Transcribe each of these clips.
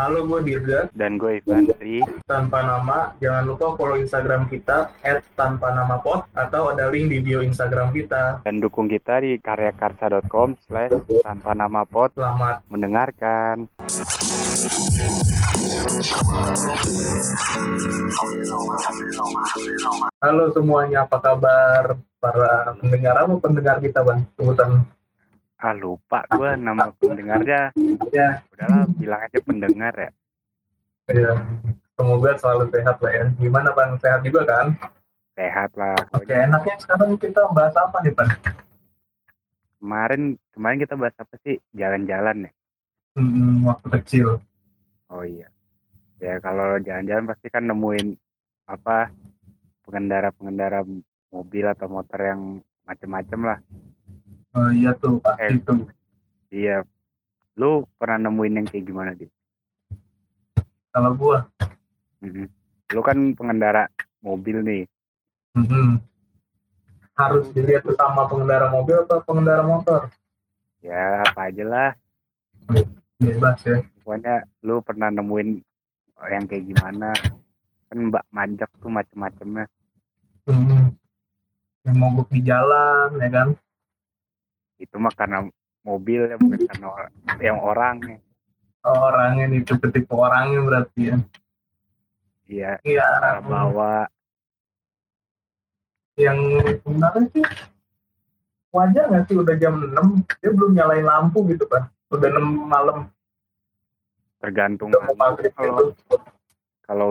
Halo, gue Dirga. Dan gue Ivandri. Tanpa nama, jangan lupa follow Instagram kita at tanpa nama pot atau ada link di bio Instagram kita. Dan dukung kita di karyakarsa.com slash tanpa nama pot. Selamat mendengarkan. Halo semuanya, apa kabar? Para pendengar apa pendengar kita, Bang? Sebutan ah lupa gue nama pendengarnya. Ya. Udahlah bilang aja pendengar ya. Ya semoga selalu sehat lah ya. Gimana bang? Sehat juga kan? Sehat lah. Oke enaknya sekarang kita bahas apa nih bang? Kemarin kemarin kita bahas apa sih? Jalan-jalan ya? Hmm, waktu kecil. Oh iya. Ya kalau jalan-jalan pasti kan nemuin apa pengendara-pengendara mobil atau motor yang macem-macem lah Oh iya tuh pasti eh, tuh. Iya. Lu pernah nemuin yang kayak gimana di? Kalau gua. Mm-hmm. Lu kan pengendara mobil nih. Mm-hmm. Harus dilihat sama pengendara mobil atau pengendara motor? Ya apa aja lah. Bebas ya. Pokoknya lu pernah nemuin yang kayak gimana? Kan mbak manjak tuh macem-macemnya. Hmm. Yang mogok di jalan ya kan? Itu mah karena mobil ya bukan karena orang, yang orangnya. Orangnya nih tipe-tipe orangnya berarti ya. Iya iya bawa yang sebenarnya sih wajar nggak sih udah jam 6 dia belum nyalain lampu gitu kan udah 6 malam. Tergantung kalau kalau kalau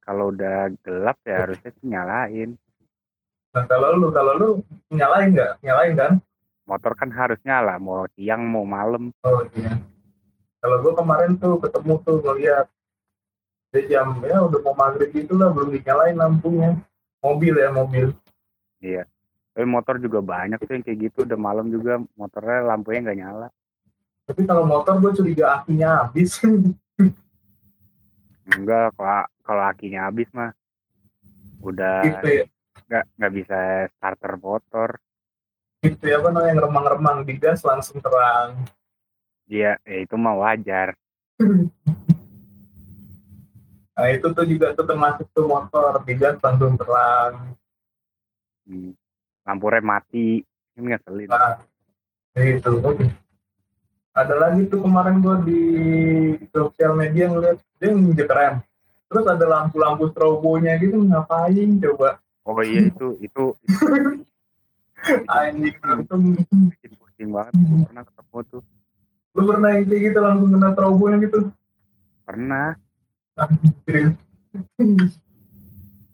kalau udah gelap ya harusnya sih nyalain. Nah kalau lu kalau lu nyalain nggak? Nyalain kan motor kan harus nyala mau siang mau malam. Oh iya. Kalau gue kemarin tuh ketemu tuh ngeliat di jam ya udah mau maghrib gitu lah belum dinyalain lampunya. Mobil ya mobil. Iya. Tapi motor juga banyak tuh yang kayak gitu udah malam juga motornya lampunya nggak nyala. Tapi kalau motor gue curiga akinya habis. Enggak kalau kalau akinya habis mah udah gitu ya? nggak nggak bisa starter motor gitu ya apa namanya remang-remang di gas langsung terang. Iya ya itu mah wajar. Nah itu tuh juga tuh termasuk tuh motor di gas langsung terang. Hmm. lampu rem mati ini ngeselin nah, itu. Ada lagi tuh kemarin gua di sosial media ngeliat dia nginjek rem. Terus ada lampu-lampu strobonya gitu ngapain coba? Oh iya itu itu, itu anjing. Bikin pusing banget. Gue pernah ketemu tuh. Lu pernah yang kayak gitu langsung kena trauma gitu? Pernah.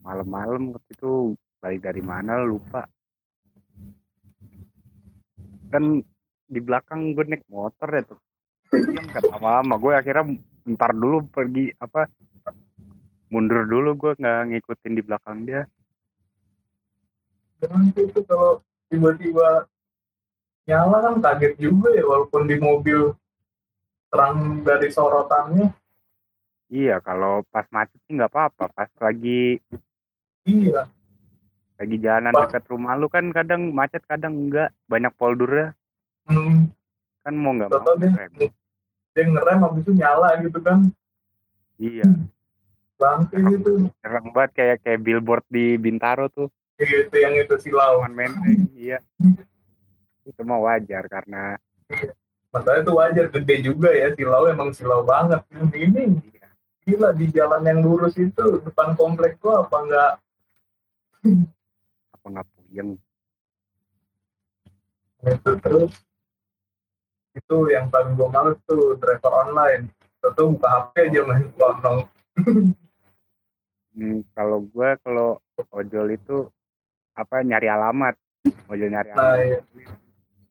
Malam-malam waktu itu balik dari mana lupa. Kan di belakang gue naik motor ya tuh. Kata mama gue akhirnya ntar dulu pergi apa mundur dulu. Gue nggak ngikutin di belakang dia. Jangan itu kalau tiba-tiba nyala kan kaget juga ya walaupun di mobil terang dari sorotannya. Iya kalau pas macet sih nggak apa-apa pas lagi iya. lagi jalan pas, dekat rumah lu kan kadang macet kadang enggak banyak poldurnya hmm, kan mau nggak mau dia, ngerem. dia ngerem habis itu nyala gitu kan. Iya. Bangke gitu. Serem banget kayak kayak billboard di Bintaro tuh itu yang itu silau menteng iya. Itu mah wajar karena masalahnya itu wajar gede juga ya silau emang silau banget. Ini iya. gila di jalan yang lurus itu depan komplek gua apa enggak apa enggak puyeng? Itu terus itu yang paling gua males tuh driver online. Itu buka HP aja main hmm, kalau gue kalau ojol itu apa nyari alamat. Ojol nyari nah, alamat. iya.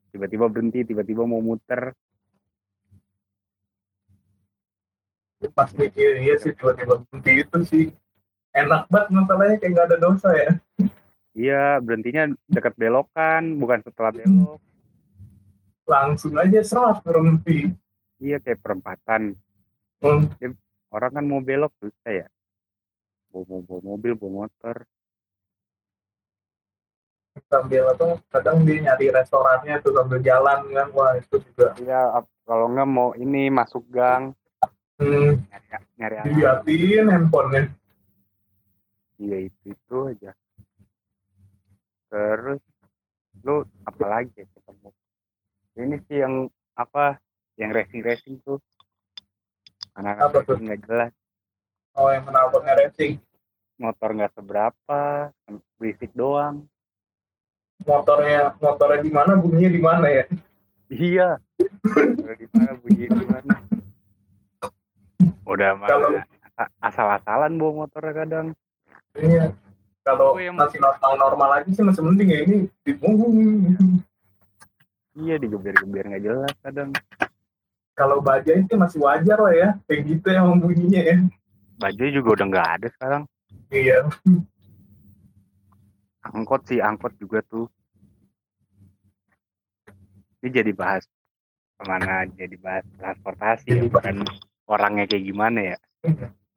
tiba-tiba berhenti tiba-tiba mau muter. Pas mikir iya sih tiba-tiba berhenti itu sih. Enak banget masalahnya kayak nggak ada dosa ya. Iya berhentinya dekat belokan bukan setelah belok. Langsung aja serah berhenti. Iya kayak perempatan. Hmm. orang kan mau belok susah ya. Bawa, bawa mobil bawa motor sambil apa kadang dia nyari restorannya tuh sambil jalan kan wah itu juga. Iya kalau nggak mau ini masuk gang. Hmm, nyari nyari diliatin handphonenya. Iya itu itu aja. Terus lu apalagi ya ketemu? Ini sih yang apa yang racing racing tuh. Anak Apa tuh? nggak jelas. Oh yang menabraknya racing motor nggak seberapa berisik doang motornya motornya di mana bunyinya di mana ya? Iya. Di mana bunyi di mana? Udah Kalau- malah asal-asalan bawa motornya kadang. Iya. Kalau Oh, yang- masih normal normal lagi sih masih mending ya ini di iya digeber-geber nggak jelas kadang. Kalau bajai sih masih wajar lah ya, kayak gitu yang bunyinya ya. baju juga udah nggak ada sekarang. Iya. Angkot sih angkot juga tuh. Ini jadi bahas ke mana jadi bahas transportasi ya, bukan orangnya kayak gimana ya.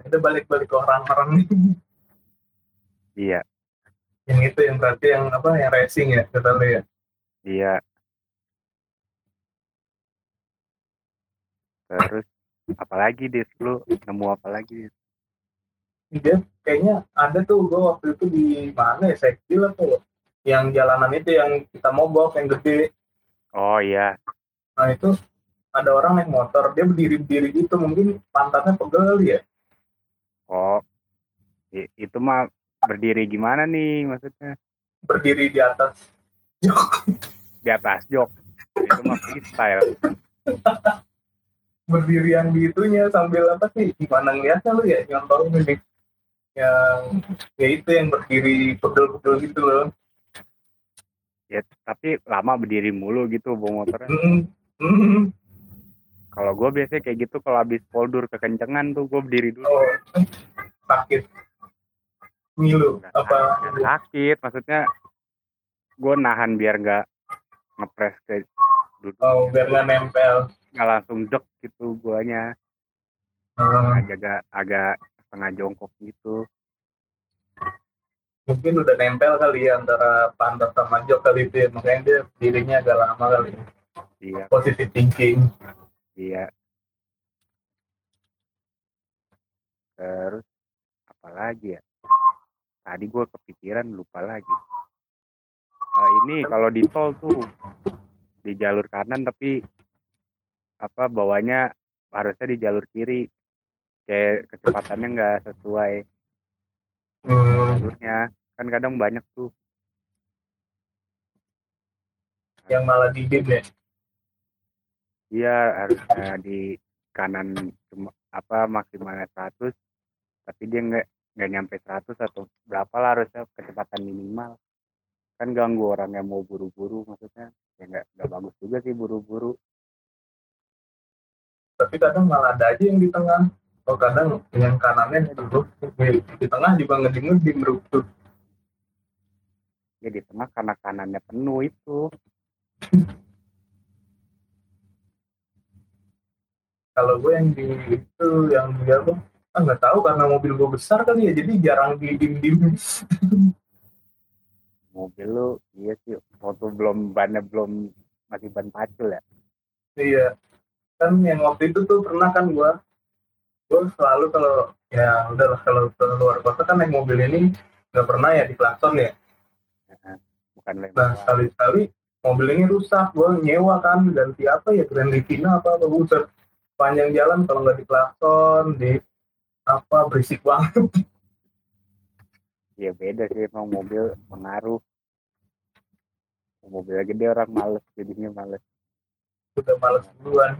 Itu balik-balik ke orang-orang. Iya. Yang itu yang berarti yang apa yang racing ya kata lu ya. iya. Terus apalagi dis lu nemu apa lagi Dis? Dia kayaknya ada tuh gua waktu itu di mana ya Sekil atau yang jalanan itu yang kita mogok yang gede. oh iya. Nah itu ada orang naik motor, dia berdiri-berdiri gitu, mungkin pantatnya pegel ya. oh itu mah berdiri gimana nih maksudnya? Berdiri di atas di atas jok. Itu mah freestyle. Berdiri yang di itunya sambil apa sih gimana ngeliatnya lu ya nyontohin ini yang ya itu yang berdiri pegel-pegel gitu loh. Ya tapi lama berdiri mulu gitu bawa motornya. Hmm, hmm. kalau gue biasanya kayak gitu kalau habis poldur kekencengan tuh gue berdiri dulu. Oh sakit. Ngilu Nggak apa? sakit maksudnya gue nahan biar nggak ngepres ke duduk. Oh biar nggak nempel. Nggak langsung dek gitu guanya. Hmm, agak agak setengah jongkok gitu. Mungkin udah nempel kali ya antara pantat sama jok kali itu ya makanya dia dirinya agak lama kali. Ya. iya. Positive thinking. Iya. Terus apa lagi ya? Tadi gue kepikiran lupa lagi. Eh, ini kalau di tol tuh di jalur kanan tapi apa bawahnya harusnya di jalur kiri kayak kecepatannya nggak sesuai hmm, jalurnya kan kadang banyak tuh. Yang malah di dim ya? Iya harusnya di kanan cuma apa maksimalnya 100 tapi dia nggak nggak nyampe 100 atau berapa lah harusnya kecepatan minimal. Kan ganggu orang yang mau buru-buru maksudnya ya nggak nggak bagus juga sih buru-buru. Tapi kadang malah ada aja yang di tengah oh kadang yang kanannya terus di tengah juga ngedim-ngedim rusuh ya di tengah karena kanannya penuh itu. Kalau gue yang di itu yang dia tuh ah nggak tahu karena mobil gue besar kali ya jadi jarang di dim dim mobil lu iya sih waktu belum bannya belum masih ban pacul ya? Iya. Kan yang waktu itu tuh pernah kan gue gue selalu kalau ya udahlah kalau ke luar kota kan naik mobil ini nggak pernah ya di klakson ya. Bukan nah lempar sekali sekali mobil ini rusak gue nyewa kan ganti apa ya Grand Livina apa apa buset. Panjang jalan kalau nggak di klakson di apa berisik banget. Ya beda sih emang mobil pengaruh. Mobil gede orang males jadinya males. Udah males duluan.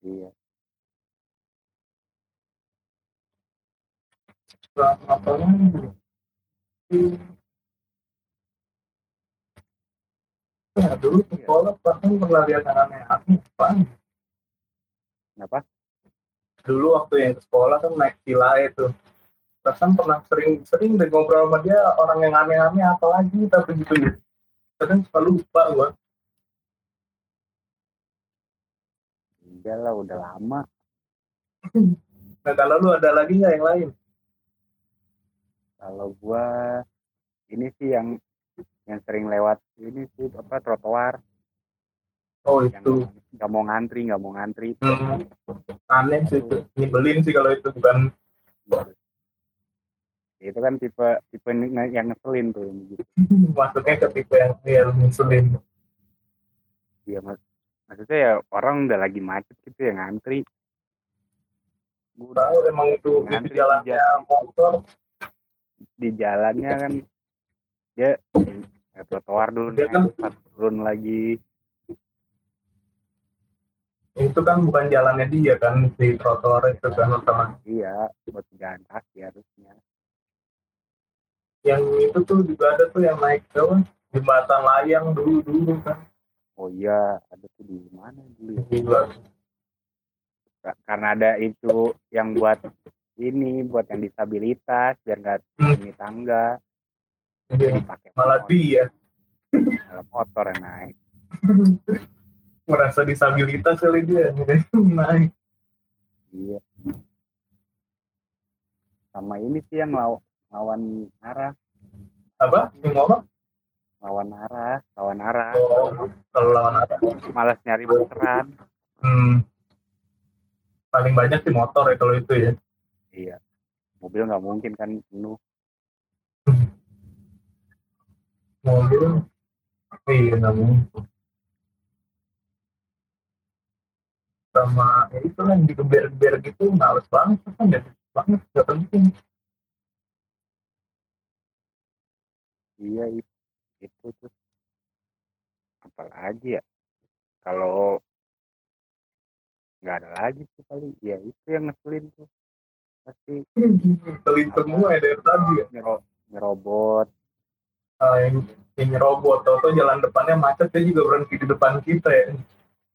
Iya Nah, apa? Ya, dulu sekolah bahkan pernah lihat anaknya aku Bang. kenapa Dulu waktu yang ke sekolah kan naik villa itu. Bahkan pernah sering sering deh ngobrol sama dia orang yang aneh-aneh apa lagi tapi gitu ya. Kadang suka lupa gua. enggak lah udah lama Nah kalau lu ada lagi nggak yang lain? Kalau gua ini sih yang yang sering lewat ini sih apa trotoar. Oh yang itu. nggak mau ngantri nggak mau ngantri. Hmm. aneh sih itu nyebelin sih kalau itu bukan. Itu kan tipe tipe yang ngeselin tuh gitu. Masuknya ke tipe yang yang ngeselin. Iya mas maksudnya ya orang udah lagi macet gitu ya ngantri. Gua udah tahu emang itu di Ngantri jalannya motor di jalannya kan. dia ya, trotoar dulu Dia kan- turun lagi. Itu kan bukan jalannya dia kan di trotoar itu kan teman. Iya buat jalan kaki harusnya. Yang itu tuh juga ada tuh yang naik apa, jembatan layang dulu dulu kan. Oh iya ada tuh di mana dulu ya? Karena ada itu yang buat ini buat yang disabilitas biar nggak Hmm. ini tangga. Iya. dipakai malah dia. Malah motor yang naik. Merasa disabilitas kali dia naik. Iya. Sama ini sih yang law, lawan arah. Apa? Yang ngomong lawan arah lawan arah. Oh, kalau lawan apa malas nyari muteran hmm. paling banyak sih motor ya kalau itu ya iya. Mobil nggak mungkin kan penuh. Mobil iya nggak mungkin. Sama ya itu lah yang digeber-geber gitu males banget kan ya banget gak penting. Iya itu, itu tuh. Apalagi ya kalau nggak ada lagi sih kali ya itu yang ngeselin tuh pasti. Keling semua ya dari tadi ya. Nyero nyerobot. Ah, yang, yang nyerobot. Atau jalan depannya macet dia juga berhenti di depan kita ya.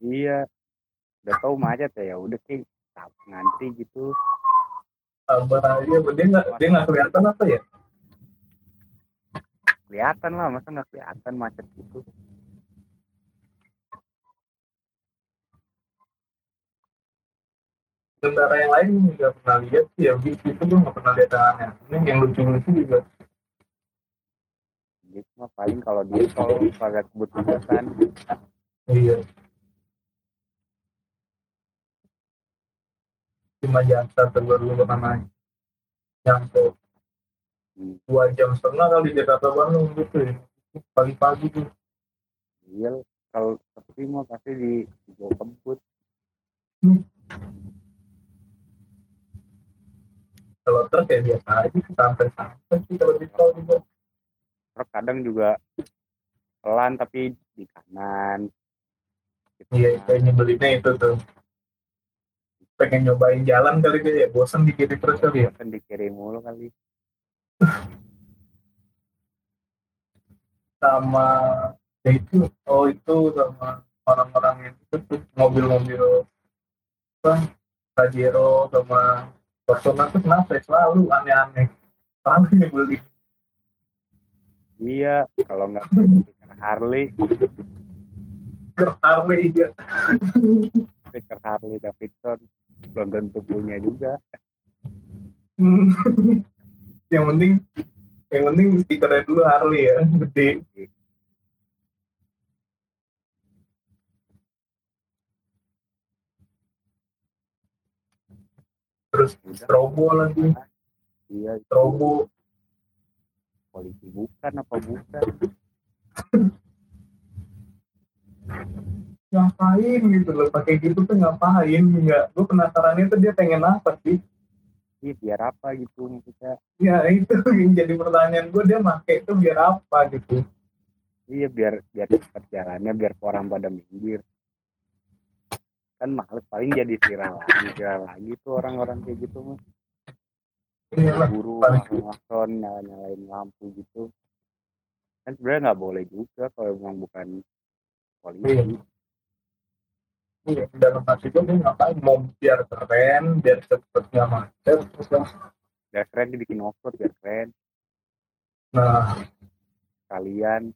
Iya. Udah tahu macet ya ya udah sih. Tak ngantri gitu. Sabar aja dia nggak dia nggak kelihatan apa ya? Kelihatan lah masa nggak kelihatan macet gitu kendara yang lain nggak pernah lihat sih ya. Bis itu gue nggak pernah lihat yang aneh. Ini yang lucu-lucu juga. Gitu mah paling kalau di tol pada kebut-kebutan. Iya. Cuma jasa terbaru naik nyampe. Hmm. dua jam setengah kali Jakarta Bandung gitu ya. Pagi-pagi tuh. Iya kalau sepi mah pasti di dibawa kebut kalau truk ya biasa aja sih, santai-santai sih kalau di tol juga truk kadang juga pelan tapi di kanan. Gitu. iya kayak nyebelinnya itu tuh. Pengen nyobain jalan kali dia ya bosan di kiri terus kali ya. Bosan dikirim mulu kali. Sama ya itu oh itu sama orang-orang yang itu tuh mobil-mobil apa Pajero sama Fortuner tuh kenapa ya? selalu aneh-aneh. Selalu nyebelin. Iya kalau nggak stiker Harley. Harley aja stiker Harley Davidson belum tentu punya juga. Yang penting yang penting stikernya dulu Harley ya gede terus strobo lagi. Iya strobo. Polisi bukan apa bukan? Ngapain gitu loh pakai gitu tuh ngapain? Nggak gue penasarannya tuh dia pengen apa sih? Iya biar apa gitu maksudnya? Ya itu yang jadi pertanyaan gue dia pakai itu biar apa gitu? Iya biar biar cepat jalannya biar orang pada minggir kan males paling jadi viral lagi viral lagi tuh orang-orang kayak gitu mah buru langsung nyala nyalain lampu gitu. Kan sebenarnya nggak boleh juga kalau memang bukan polisi. Iya, dalam hati gue dia ngapain? Mau biar keren biar cepet nggak macet terus kan biar keren dibikin offroad biar keren. Nah. Kalian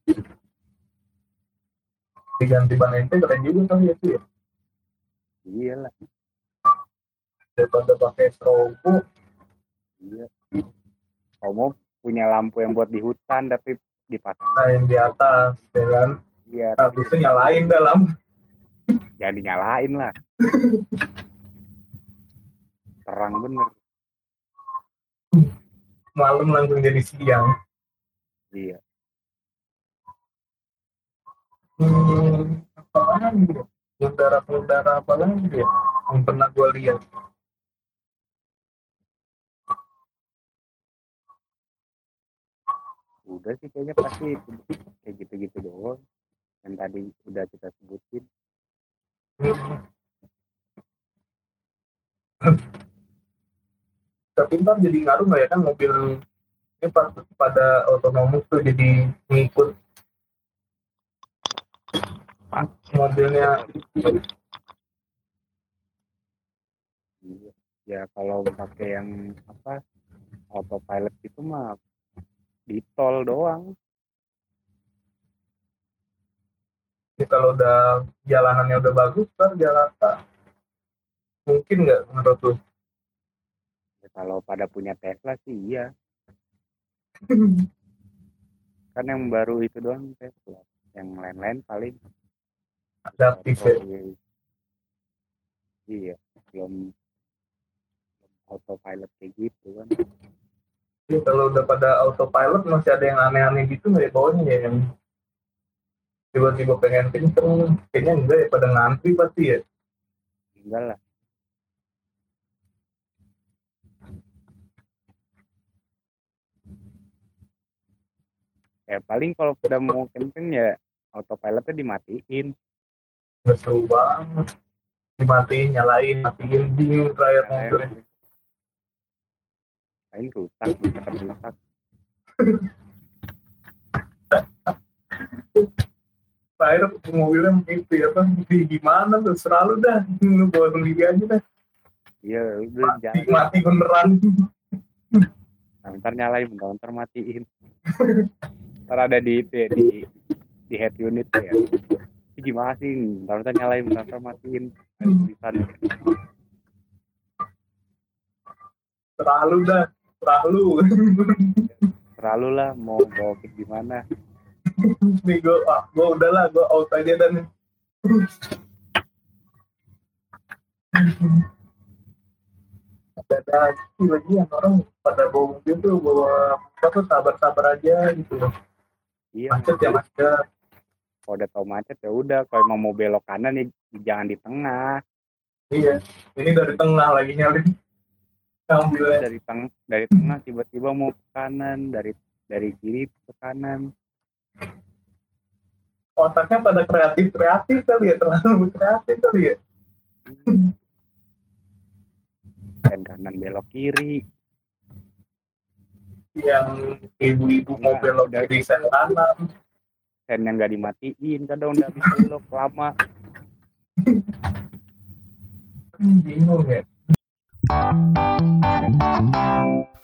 diganti ban ente keren juga kali ya sih ya. iya. Lah daripada pakai strobo iya. Kalau mau punya lampu yang buat di hutan tapi dipasang. Nah yang di atas ya kan? Biar habis itu nyalain dalam. Jangan dinyalain lah. Terang bener. Malam langsung jadi siang. Iya. Hmm, apa lagi ya udara udara apa lagi ya yang pernah gue lihat. Udah sih kayaknya pasti kayak gitu-gitu doang yang tadi udah kita sebutin. Tapi ntar jadi ngaruh nggak ya kan mobil ini pas pada otonomus tuh jadi ngikut mobilnya Iya. ya kalau pakai yang apa autopilot itu mah di tol doang. Ya, kalau udah jalanannya udah bagus kan Jakarta mungkin nggak menurut lu? Ya, kalau pada punya Tesla sih iya. Kan yang baru itu doang Tesla yang lain-lain paling adaptif ya. Iya. iya belum autopilot kayak gitu kan. Jadi kalau udah pada autopilot masih ada yang aneh-aneh gitu nggak ya bawahnya ya yang tiba-tiba pengen kenceng kayaknya enggak ya pada ngantri pasti ya. Enggak lah. Ya paling kalau udah mau kenceng ya autopilotnya dimatiin nggak seru banget. Dimatiin nyalain matiin dingin terakhir mobil. Lain rusak misalkan rusak. Terakhir mobilnya ya apa? Di gimana tuh? Selalu dah. Lu bawa sendiri aja dah. Iya udah mati, jangan. mati beneran. Nah, ntar nyalain bentar ntar matiin. Ntar ada di itu ya, di di head unit ya gimana sih? Ntar ntar nyalain bentar ntar matiin ada tulisan terlalu dah. Terlalu. Terlalu lah. Mau bawa ke gimana? Nih gue ah, gue udahlah gue out aja dan ada lagi lagi yang orang pada bawa mobil tuh bawa apa sabar-sabar aja gitu. Loh iya macet ya macet kalau udah tau macet ya udah. Kalau emang mau belok kanan nih jangan di tengah. Iya ini dari tengah lagi nyalin. Ambil dari teng dari tengah tiba-tiba mau ke kanan dari dari kiri ke kanan. Otaknya pada kreatif kreatif kali ya terlalu kreatif kali ya. Dan kanan belok kiri. Yang ibu-ibu mau Nah, belok dari kanan sen yang nggak dimatiin kadang udah habis belok lama. Bingung ya